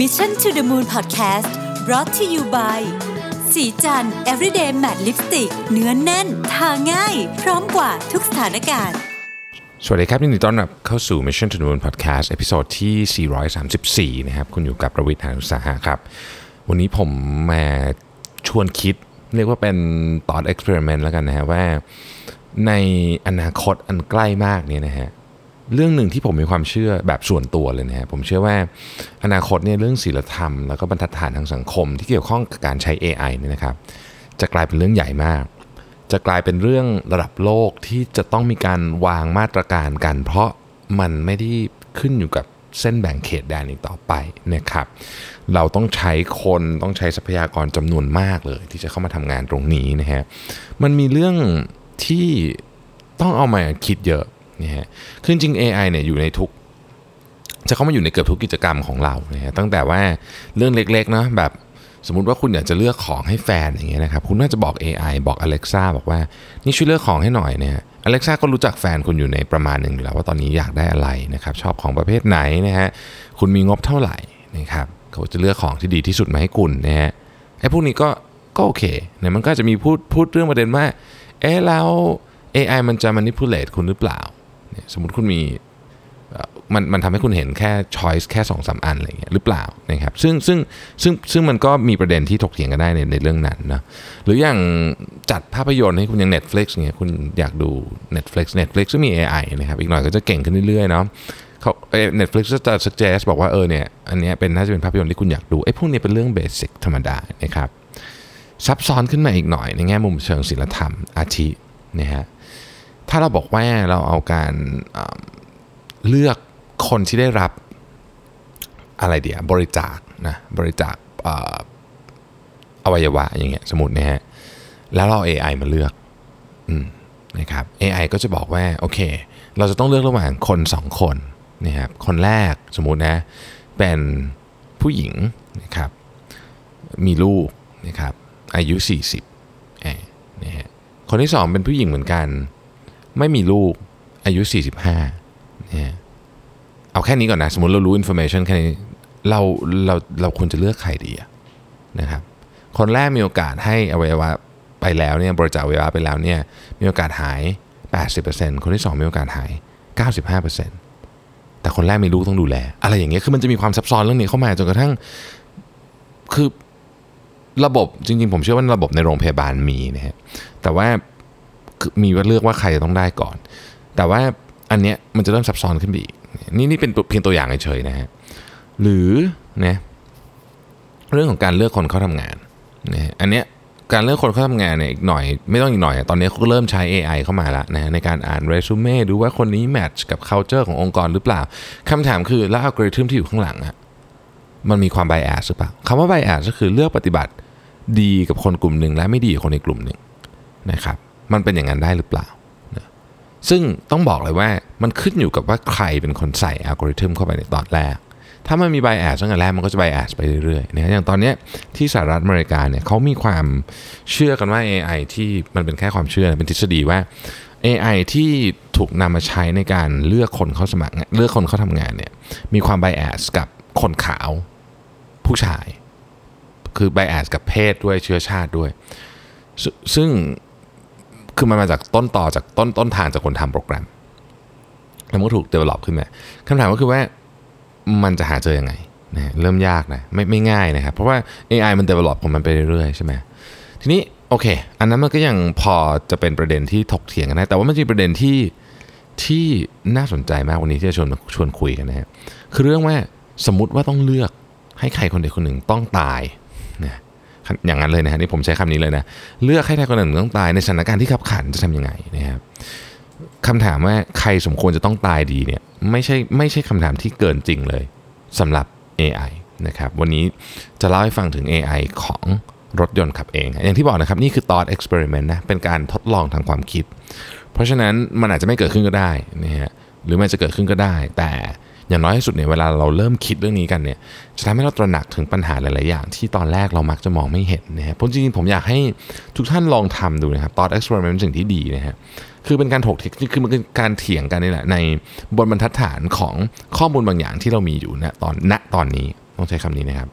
Mission to the Moon Podcast brought to you by ศรีจันทร์ everyday matte lipstick เนื้อแน่น ทาง่าย พร้อมกับทุกสถานการณ์ สวัสดีครับยินดีต้อนรับเข้าสู่ Mission to the Moon Podcast episode ที่ 434 นะครับ คุณอยู่กับผมรวิศ หาญอุตสาหะครับ วันนี้ผมมาชวนคิด เรียกว่าเป็น thought experiment แล้วกันนะฮะว่าในอนาคตอันใกล้มากนี่ยนะฮะ เรื่องหนึ่งที่ผมมีความเชื่อแบบส่วนตัวเลยนะฮะผมเชื่อว่าอนาคตเนี่ยเรื่องศีลธรรม แล้วก็บรรทัดฐานทางสังคม ที่เกี่ยวข้องกับการใช้ AI เนี่ยนะครับ จะกลายเป็นเรื่องใหญ่มาก จะกลายเป็นเรื่องระดับโลกที่จะต้องมีการวางมาตรการกัน เพราะมันไม่ได้ขึ้นอยู่กับเส้นแบ่งเขตแดนอีกต่อไปนะครับ เราต้องใช้คนต้องใช้ทรัพยากรจำนวนมากเลย ที่จะเข้ามาทำงานตรงนี้นะฮะมันมีเรื่องที่ต้องเอามาคิดเยอะ นะฮะคือจริง AI เนี่ยอยู่ในทุกจะเข้ามาอยู่ในเกือบทุกกิจกรรมของเรานะฮะตั้งแต่ว่าเรื่องเล็กๆเนาะแบบสมมุติว่าคุณอยากจะเลือกของให้แฟนอย่างเงี้ยนะครับคุณน่าจะบอก AI บอก Alexa บอกว่านี่ช่วยเลือกของให้หน่อยเนี่ย Alexa ก็รู้จักแฟนคุณอยู่ในประมาณหนึ่งอยู่แล้วว่าตอนนี้อยากได้อะไรนะครับชอบของประเภทไหนนะฮะคุณมีงบเท่าไหร่นะครับเขาจะเลือกของที่ดีที่สุดมาให้คุณนะฮะไอ้พวกนี้ก็ก็โอเคเนี่ยมันก็จะมีพูดพูดเรื่องประเด็นว่าเอ๊ะแล้ว AI มันจะ manipulate คุณหรือเปล่า สมมติคุณมีมันมันทำให้คุณเห็นแค่ choice แค่2อสอันอะไรเงี้ยหรือเปล่านะครับซึ่งซึ่งซึ่งซึ่งมันก็มีประเด็นที่ถกเถียงกันได้ในในเรื่องนั้นนะหรืออย่างจัดภาพยนตร์ให้คุณอย่าง Netflix เงี้ยคุณอยากดู Netflix Netflix ก็มี AI นะครับอีกหน่อยก็จะเก่งขึ้นเรื่อยๆเนาะเขาเน็ตฟลิกซ์จะ suggest บอกว่าเออเนี่ยอันนี้เป็นน่าจะเป็นภาพยนตร์ที่คุณอยากดูไอ้พวกนี้เป็นเรื่องเบสิกธรรมดานะครับซับซ้อนขึ้นมาอีกหน่อยในแง่มุมเชิงศิลธรรมอาทินะฮะ ถ้าเราบอกว่าเราเอาการเลือกคนที่ได้รับอะไรเดียบริจาคนะบริจาคอวัยวะอย่างเงี้ยสมมตินะฮะแล้วเรา AI มาเลือกอนะครับ AI ก็จะบอกว่าโอเค เราจะต้องเลือกระหว่างคนสองคนนะครับคนแรกสมมุตินะเป็นผู้หญิงนะครับมีลูกนะครับอายุ 40เอนะฮะคนที่สองเป็นผู้หญิงเหมือนกัน ไม่มีลูกอายุ 45เนะฮะเอาแค่นี้ก่อนนะ สมมติเรารู้ information แค่นี้เราเราเราควรจะเลือกใครดีนะครับ คนแรกมีโอกาสให้อวัยวะไปแล้วเนี่ยบริจาคอวัยวะไปแล้วเนี่ยมีโอกาสหาย 80%คนที่ 2 มีโอกาสหาย 95%แต่คนแรกมีลูกต้องดูแล อะไรอย่างเงี้ยคือมันจะมีความซับซ้อนเรื่องนี้เข้ามาจนกระทั่งคือระบบจริงๆ ผมเชื่อว่าระบบในโรงพยาบาลมีนะฮะแต่ว่า มีว่าเลือกว่าใครจะต้องได้ก่อน แต่ว่าอันเนี้ยมันจะเริ่มซับซ้อนขึ้นไปอีกนี่นี่เป็นเพียงตัวอย่างเฉยๆนะฮะหรือนะเรื่องของการเลือกคนเข้าทำงานนะอันเนี้ยการเลือกคนเข้าทำงานเนี่ยอีกหน่อยไม่ต้องอีกหน่อย ตอนนี้เขาก็เริ่มใช้ AI เข้ามาแล้วนะในการอ่านเรซูเม่ดูว่าคนนี้ match กับ culture ขององค์กรหรือเปล่าคำถามคือแล้วอัลกอริทึมที่อยู่ข้างหลังอะมันมีความ bias หรือเปล่าคำว่า bias ก็คือเลือกปฏิบัติดีกับคนกลุ่มหนึ่งและไม่ดีกับคนในกลุ่มหนึ่งนะครับ มันเป็นอย่างนั้นได้หรือเปล่าซึ่งต้องบอกเลยว่ามันขึ้นอยู่กับว่าใครเป็นคนใส่อัลกอริทึมเข้าไปในตอนแรก ถ้ามันมี bias ตั้งแต่แรกมันก็จะ bias ไปเรื่อยๆนะอย่างตอนนี้ที่สหรัฐอเมริกาเนี่ยเขามีความเชื่อกันว่า AI ที่มันเป็นแค่ความเชื่อเป็นทฤษฎีว่า AI ที่ถูกนำมาใช้ในการเลือกคนเข้าสมัครเลือกคนเข้าทำงานเนี่ยมีความไบแอสกับคนขาวผู้ชาย คือไบแอสกับเพศด้วยเชื้อชาติด้วย ซึ่ง คือมันมาจากต้นต่อจากต้นต้นทางจากคนทำโปรแกรม แล้วมันก็ถูก develop ขึ้นมาคำถามก็คือว่ามันจะหาเจออยังไงนะเริ่มยากนะไม่ไม่ง่ายนะครับเพราะว่า AI มัน develop ของมันไปเรื่อยๆใช่ไหมทีนี้โอเค อันนั้นมันก็ยังพอจะเป็นประเด็นที่ถกเถียงกันได้แต่ว่ามันมีประเด็นที่ที่น่าสนใจมากวันนี้ที่จะชวนชวนคุยกันนะฮะคือเรื่องว่าสมมติว่าต้องเลือกให้ใครคนใดคนหนึ่งต้องตาย อย่างนั้นเลยนะฮะนี่ผมใช้คำนี้เลยนะ เลือกให้ใครคนหนึ่งต้องตายในสถานการณ์ที่ขับขันจะทำยังไงนะครับคำถามว่าใครสมควรจะต้องตายดีเนี่ยไม่ใช่ไม่ใช่คำถามที่เกินจริงเลยสำหรับ AI นะครับวันนี้จะเล่าให้ฟังถึง AI ของรถยนต์ขับเอง อย่างที่บอกนะครับ นี่คือ thought experiment นะเป็นการทดลองทางความคิด เพราะฉะนั้นมันอาจจะไม่เกิดขึ้นก็ได้นะฮะหรือมันจะเกิดขึ้นก็ได้ แต่ อย่างน้อยที่สุดเนี่ยเวลาเราเริ่มคิดเรื่องนี้กันเนี่ยจะทำให้เราตระหนักถึงปัญหาหลาย ๆ อย่าง ที่ตอนแรกเรามักจะมองไม่เห็นนะฮะผมจริง ๆ ผมอยากให้ทุกท่านลองทำดูนะครับตอนเอ็กซ์เพร์เป็นสิ่งที่ดีนะฮะคือเป็นการถกเถียงคือมันเป็นการเถียงกันนี่แหละในบนบรรทัดฐานของข้อมูลบางอย่างที่เรามีอยู่ณตอนณตอนนี้ต้องใช้คำนี้นะครับ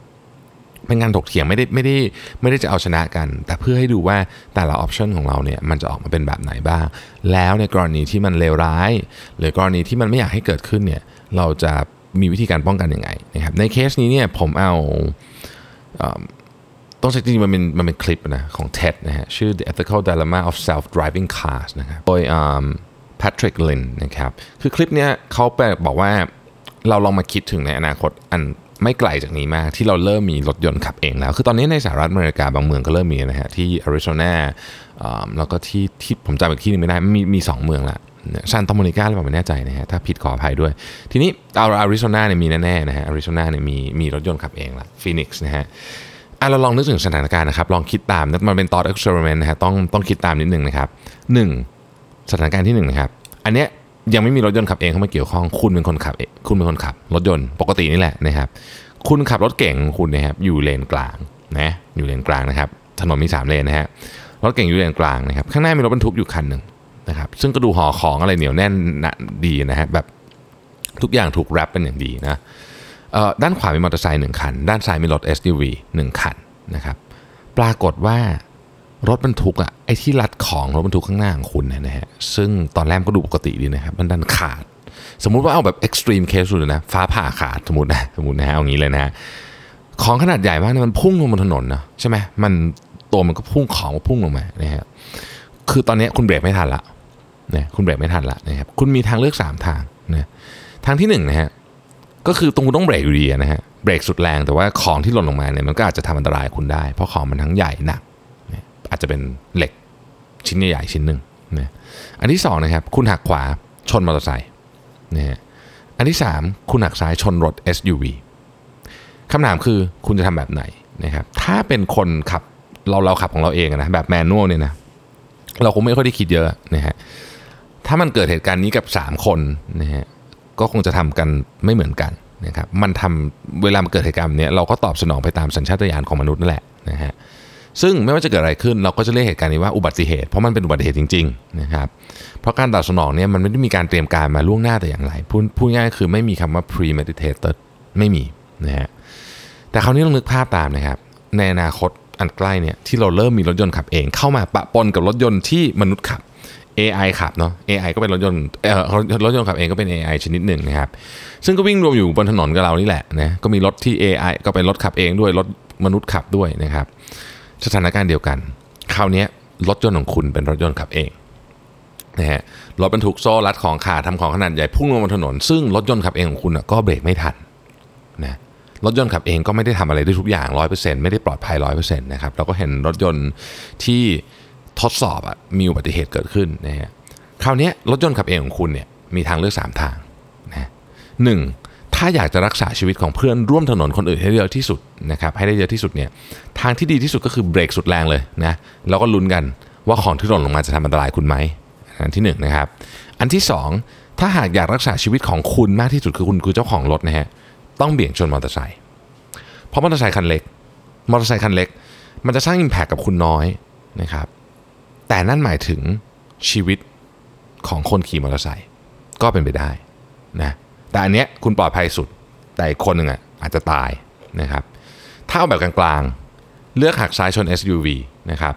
เป็นการถกเถียงไม่ได้ไม่ได้ไม่ได้จะเอาชนะกัน แต่เพื่อให้ดูว่าแต่ละออปชันของเราเนี่ยมันจะออกมาเป็นแบบไหนบ้าง แล้วในกรณีที่มันเลวร้าย หรือกรณีที่มันไม่อยากให้เกิดขึ้นเนี่ยเราจะมีวิธีการป้องกันยังไงนะครับในเคสนี้เนี่ยผมเอาต้องใช้จริงมันเป็นมันเป็นคลิปนะของ TED นะฮะชื่อ The Ethical Dilemma of Self-Driving Cars นะครับโดย Patrick Lin นะครับคือคลิปเนี้ยเขาไปบอกว่าเราลองมาคิดถึงในอนาคตอัน ไม่ไกลจากนี้มากที่เราเริ่มมีรถยนต์ขับเองแล้ว คือตอนนี้ในสหรัฐอเมริกาบางเมืองก็เริ่มมีนะฮะที่อาริโซนาแล้วก็ที่ที่ผมจำอีกที่นึงไม่ได้มีมีสองเมืองละซานตาโมนิกาหรือเปล่าไม่แน่ใจนะฮะถ้าผิดขออภัยด้วย ทีนี้เอาอาริโซนาเนี่ยมีแน่ๆนะฮะอาริโซนาเนี่ยมีมีรถยนต์ขับเองละฟีนิกซ์นะฮะอะเราลองนึกถึงสถานการณ์นะครับ ลองคิดตามมันเป็น thought experiment นะฮะต้องต้องคิดตามนิดนึงนะครับหนึ่งสถานการณ์ที่หนึ่งนะครับ อันเนี้ย ยังไม่มีรถยนต์ขับเองเข้ามาเกี่ยวข้อง คุณเป็นคนขับเองคุณเป็นคนขับ รถยนต์ปกตินี่แหละนะครับ คุณขับรถเก๋งคุณนะครับอยู่เลนกลางนะอยู่เลนกลางนะครับ ถนนมี 3 เลนนะฮะรถเก๋งอยู่เลนกลางนะครับ ข้างหน้ามีรถบรรทุกอยู่คันหนึ่งนะครับ ซึ่งก็ดูห่อของอะไรเหนียวแน่นดีนะฮะแบบทุกอย่างถูก wrap เป็นอย่างดีนะด้านขวามีมอเตอร์ไซค์หนึ่งคัน ด้านซ้ายมีรถ SUV 1 คันนะครับ ปรากฏว่า รถบรรทุกอะไอ้ที่รัดของรถบรรทุกข้างหน้าของคุณเนี่ยนะฮะซึ่งตอนแรกก็ดูปกติดีนะครับมันดันขาด สมมุติว่าเอาแบบ extreme case สุดนะฟ้าผ่าขาดสมมตินะสมมตินะฮะเอางี้เลยนะฮะของขนาดใหญ่มากนะมันพุ่งลงบนถนนนะใช่ไหมมันตัวมันก็พุ่งของพุ่งลงมานะฮะคือตอนนี้คุณเบรกไม่ทันละนะคุณเบรกไม่ทันละนะครับคุณมีทางเลือก 3 ทางนะทางที่1นนะฮะก็คือตรงคุณต้องเบรกอยู่ดีนะฮะเบรกสุดแรงแต่ว่าของที่หล่นลงมาเนี่ยมันก็อาจจะทำอันตรายคุณได้ เพราะของมันทั้งใหญ่หนัก อาจจะเป็นเหล็กชิ้นใหญ่ๆชิ้นหนึ่งนะอันที่2นะครับคุณหักขวาชนมอเตอร์ไซค์นะฮะอันที่ 3 คุณหักซ้ายชนรถ SUV คำถามคือคุณจะทำแบบไหนนะครับถ้าเป็นคนขับเราเราขับของเราเองนะแบบแมนนวลเนี่ยนะเราคงไม่ค่อยได้คิดเยอะนะฮะถ้ามันเกิดเหตุการณ์นี้กับ 3 คนนะฮะก็คงจะทำกันไม่เหมือนกันนะครับมันทำเวลามันเกิดเหตุการณ์เนี้ยเราก็ตอบสนองไปตามสัญชาตญาณของมนุษย์นั่นแหละนะฮะ ซึ่งไม่ว่าจะเกิดอะไรขึ้นเราก็จะเรียกเหตุการณ์นี้ว่าอุบัติเหตุ เพราะมันเป็นอุบัติเหตุจริงๆนะครับเพราะการตอบสนองเนี่ยมันไม่ได้มีการเตรียมการมาล่วงหน้าแต่อย่างไรพูดพูดง่ายคือไม่มีคำว่า premeditated ไม่มีนะฮะแต่คราวนี้ลองนึกภาพตามนะครับ ในอนาคตอันใกล้เนี่ยที่เราเริ่มมีรถยนต์ขับเอง เข้ามาปะปนกับรถยนต์ที่มนุษย์ขับ AI ขับเนาะ AI ก็เป็นรถยนต์เอ่อรถยนต์ขับเองก็เป็น AI ชนิดหนึ่งนะครับ ซึ่งก็วิ่งรวมอยู่บนถนนกับเรานี่แหละนะก็มีรถที่ AI ก็เป็นรถขับเองด้วยรถมนุษย์ขับด้วยนะครับ สถานการณ์เดียวกัน คราวนี้รถยนต์ของคุณเป็นรถยนต์ขับเองนะฮะรถบรรทุกโซ่รัดของขาทำของขนาดใหญ่พุ่งลงบนถนน ซึ่งรถยนต์ขับเองของคุณก็เบรกไม่ทันนะรถยนต์ขับเองก็ไม่ได้ทำอะไรได้ทุกอย่าง 100%ไม่ได้ปลอดภัย 100%นะครับเราก็เห็นรถยนต์ที่ทดสอบอะมีอุบัติเหตุเกิดขึ้นนะฮะคราวนี้รถยนต์ขับเองของคุณเนี่ยมีทางเลือก 3 ทางนะหนึ่ง ถ้าอยากจะรักษาชีวิตของเพื่อนร่วมถนนคนอื่นให้เยอะที่สุดนะครับให้ได้เยอะที่สุดเนี่ยทางที่ดีที่สุดก็คือเบรกสุดแรงเลยนะแล้วก็ลุ้นกันว่าของที่หล่นลงมาจะทำอันตรายคุณไหมอันที่1นนะครับอันที่ 2 ถ้าหากอยากรักษาชีวิตของคุณมากที่สุดคือคุณคือเจ้าของรถนะฮะต้องเบี่ยงชนมอเตอร์ไซค์เพราะมอเตอร์ไซค์คันเล็กมอเตอร์ไซค์คันเล็ก มันจะสร้างอิมแพคกับคุณน้อยนะครับแต่นั่นหมายถึงชีวิตของคนขี่มอเตอร์ไซค์ก็เป็นไปได้นะ แต่อันเนี้ยคุณปลอดภัยสุด แต่อีกคนหนึ่งอะอาจจะตายนะครับ ถ้าเอาแบบกลางๆ เลือกหักซ้ายชน SUV นะครับ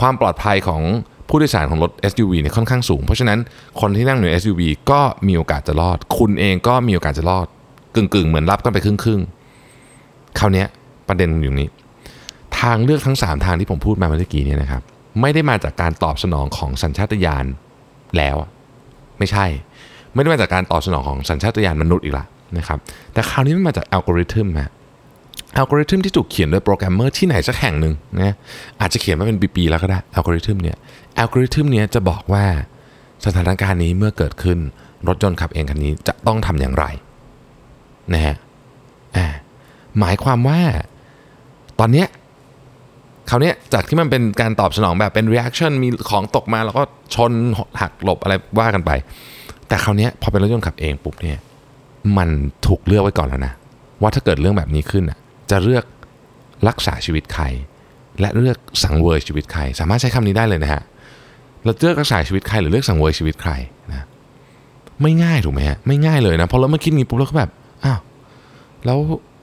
ความปลอดภัยของผู้โดยสารของรถ SUV เนี่ยค่อนข้างสูง เพราะฉะนั้นคนที่นั่งอยู่ใน SUV ก็มีโอกาสจะรอด คุณเองก็มีโอกาสจะรอด กึ่งๆ เหมือนรับกันไปครึ่งๆ คราวนี้ประเด็นอยู่นี้ ทางเลือกทั้ง 3 ทางที่ผมพูดมาเมื่อกี้เนี่ยนะครับ ไม่ได้มาจากการตอบสนองของสัญชาตญาณแล้ว ไม่ใช่ ไม่ได้มาจากการตอบสนองของสัญชาตญาณมนุษย์อีกละนะครับแต่คราวนี้มันมาจากอัลกอริทึมฮะอัลกอริทึมที่ถูกเขียนโดยโปรแกรมเมอร์ที่ไหนสักแห่งหนึ่งนะอาจจะเขียนมาเป็นปีๆแล้วก็ได้อัลกอริทึมเนี่ยอัลกอริทึมเนี้ยจะบอกว่าสถานการณ์นี้เมื่อเกิดขึ้นรถยนต์ขับเองคันนี้จะต้องทำอย่างไรนะฮะหมายความว่าตอนเนี้ยคราวนี้จากที่มันเป็นการตอบสนองแบบเป็น reaction มีของตกมาแล้วก็ชนหักหลบอะไรว่ากันไป แต่คราวนี้พอเป็นรถยนต์ขับเองปุ๊บเนี่ยมันถูกเลือกไว้ก่อนแล้วนะ ว่าถ้าเกิดเรื่องแบบนี้ขึ้นจะเลือกรักษาชีวิตใคร และเลือกสังเวยชีวิตใคร สามารถใช้คำนี้ได้เลยนะฮะเราเลือกรักษาชีวิตใครหรือเลือกสังเวยชีวิตใครนะไม่ง่ายถูกไหมฮะไม่ง่ายเลยนะพอเรามาคิดงี้ปุ๊บเราก็แบบอ้าวแล้ว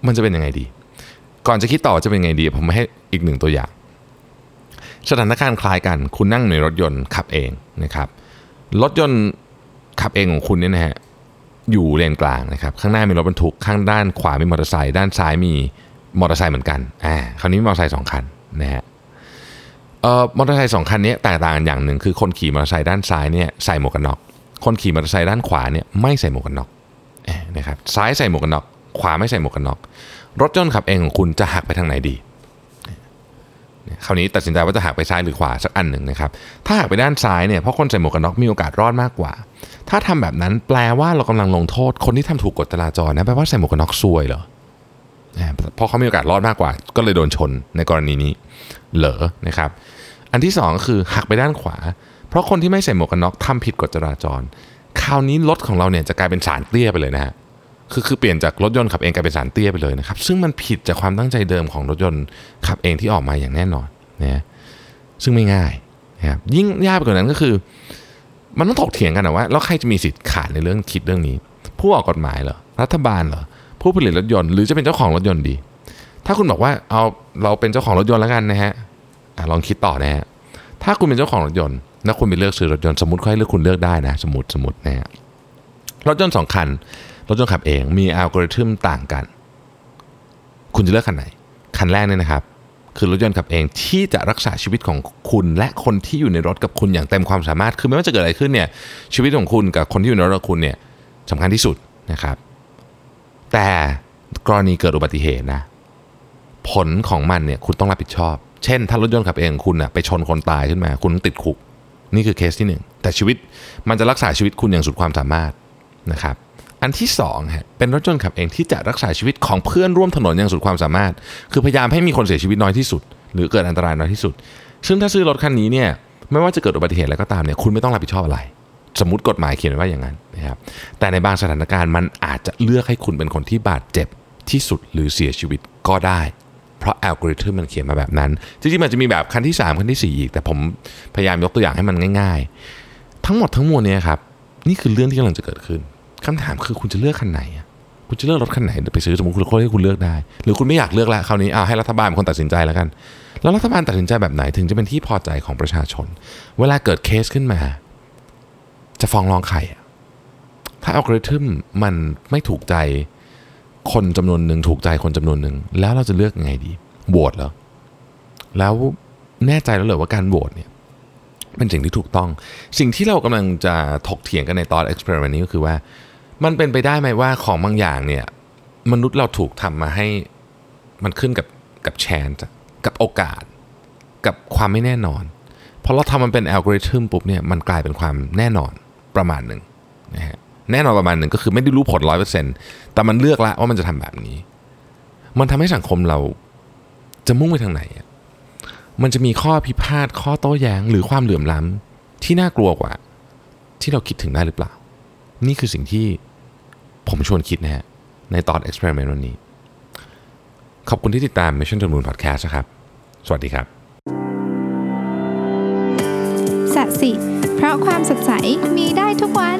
มันจะเป็นยังไงดี ก่อนจะคิดต่อจะเป็นยังไงดี ผมให้อีกหนึ่งตัวอย่าง สถานการณ์คล้ายกัน คุณนั่งในรถยนต์ขับเองนะครับรถยนต์ ขับเองของคุณเนี่ยนะฮะอยู่เลนกลางนะครับข้างหน้ามีรถบรรทุกข้างด้านขวามีมอเตอร์ไซค์ด้านซ้ายมีมอเตอร์ไซค์เหมือนกันอ่าคราวนี้มีมอเตอร์ไซค์สองคันนะฮะเอ่อมอเตอร์ไซค์สองคันนี้แตกต่างกันอย่างหนึ่งคือคนขี่มอเตอร์ไซค์ด้านซ้ายเนี่ยใส่หมวกกันน็อกคนขี่มอเตอร์ไซค์ด้านขวาเนี่ยไม่ใส่หมวกกันน็อกนะครับซ้ายใส่หมวกกันน็อกขวาไม่ใส่หมวกกันน็อกรถยนต์ขับเองของคุณจะหักไปทางไหนดี คราวนี้ตัดสินใจว่าจะหักไปซ้ายหรือขวาสักอันหนึ่งนะครับ ถ้าหักไปด้านซ้ายเนี่ยเพราะคนใส่หมวกกันน็อกมีโอกาสรอดมากกว่า ถ้าทำแบบนั้นแปลว่าเรากำลังลงโทษคนที่ทำถูกกฎจราจรนะแปลว่าใส่หมวกกันน็อกซวยเหรอเพราะเขามีโอกาสรอดมากกว่า ก็เลยโดนชนในกรณีนี้เหรอนะครับ อันที่สองก็คือหักไปด้านขวา เพราะคนที่ไม่ใส่หมวกกันน็อกทำผิดกฎจราจร คราวนี้รถของเราเนี่ยจะกลายเป็นสารเตี้ยไปเลยนะฮะ คือคือเปลี่ยนจากรถยนต์ขับเองกลายเป็นสารเตี้ยไปเลยนะครับ ซึ่งมันผิดจากความตั้งใจเดิมของรถยนต์ขับเองที่ออกมาอย่างแน่นอนนะซึ่งไม่ง่ายนะครับยิ่งยากไปกว่านั้นก็คือ มันต้องถกเถียงกันนะว่าแล้วใครจะมีสิทธิ์ขาดในเรื่องคิดเรื่องนี้ ผู้ออกกฎหมายเหรอรัฐบาลเหรอผู้ผลิตรถยนต์หรือจะเป็นเจ้าของรถยนต์ดี ถ้าคุณบอกว่าเอาเราเป็นเจ้าของรถยนต์แล้วกันนะฮะอะลองคิดต่อนะฮะถ้าคุณเป็นเจ้าของรถยนต์แล้วคุณไปเลือกซื้อรถยนต์สมมติเขาให้เลือกคุณเลือกได้นะ สมมติสมมตินะฮะรถยนต์สองคัน รถยนต์ขับเองมีอัลกอริทึมต่างกัน คุณจะเลือกคันไหน คันแรกเนี่ยนะครับ คือรถยนต์ขับเองที่จะรักษาชีวิตของคุณและคนที่อยู่ในรถกับคุณอย่างเต็มความสามารถ คือไม่ว่าจะเกิดอะไรขึ้นเนี่ยชีวิตของคุณกับคนที่อยู่ในรถกับคุณเนี่ยสำคัญที่สุดนะครับ แต่กรณีเกิดอุบัติเหตุนะผลของมันเนี่ยคุณต้องรับผิดชอบ เช่น ถ้ารถยนต์ขับเองของคุณนะไปชนคนตายขึ้นมา คุณต้องติดคุก นี่คือเคสที่หนึ่งแต่ชีวิตมันจะรักษาชีวิตคุณอย่างสุดความสามารถนะครับ อันที่สองฮะเป็นรถยนต์ขับเองที่จะรักษาชีวิตของเพื่อนร่วมถนนอย่างสุดความสามารถ คือพยายามให้มีคนเสียชีวิตน้อยที่สุด หรือเกิดอันตรายน้อยที่สุด ซึ่งถ้าซื้อรถคันนี้เนี่ยไม่ว่าจะเกิดอุบัติเหตุอะไรก็ตามเนี่ยคุณไม่ต้องรับผิดชอบอะไร สมมติกฎหมายเขียนไว้ว่าอย่างนั้นนะครับแต่ในบางสถานการณ์มันอาจจะเลือกให้คุณเป็นคนที่บาดเจ็บที่สุดหรือเสียชีวิตก็ได้ เพราะอัลกอริทึมมันเขียนมาแบบนั้น จริงๆมันจะมีแบบคันที่3คันที่ 4 อีก แต่ผมพยายามยกตัวอย่างให้มันง่าย ๆ ทั้งหมดทั้งมวลเนี่ยครับนี่คือเรื่องที่กำลังจะเกิดขึ้น คำถามคือคุณจะเลือกคันไหน คุณจะเลือกรถคันไหนไปซื้อสมมติคุณคนให้คุณเลือกได้ หรือคุณไม่อยากเลือกแล้วคราวนี้เอาให้รัฐบาลเป็นคนตัดสินใจแล้วกัน แล้วรัฐบาลตัดสินใจแบบไหนถึงจะเป็นที่พอใจของประชาชน เวลาเกิดเคสขึ้นมา จะฟ้องร้องใครถ้าอัลกอริทึมมันไม่ถูกใจคนจำนวนหนึ่งถูกใจคนจำนวนหนึ่งแล้วเราจะเลือกยังไงดีโหวตเหรอแล้วแน่ใจแล้วเหรอว่าการโหวตเนี่ย เป็นสิ่งที่ถูกต้อง สิ่งที่เรากำลังจะถกเถียงกันใน thought experiment นี้ก็คือว่า มันเป็นไปได้ไหมว่าของบางอย่างเนี่ยมนุษย์เราถูกทำมาให้มันขึ้นกับกับ chance กับโอกาส กับความไม่แน่นอนพอเราทำมันเป็นอัลกอริทึมปุ๊บเนี่ยมันกลายเป็นความแน่นอนประมาณหนึ่งนะฮะแน่นอนประมาณหนึ่งก็คือไม่ได้รู้ผลร้อยเปอร์เซ็นต์แต่มันเลือกละว่ามันจะทำแบบนี้ มันทำให้สังคมเราจะมุ่งไปทางไหนอะ มันจะมีข้อพิพาทข้อโต้แย้งหรือความเหลื่อมล้ำที่น่ากลัวกว่า ที่เราคิดถึงได้หรือเปล่า นี่คือสิ่งที่ผมชวนคิดนะฮะในตอน Experiment วันนี้ ขอบคุณที่ติดตาม Mission to Moon Podcast นะครับ สวัสดีครับสัสิเพราะความสดใสมีได้ทุกวัน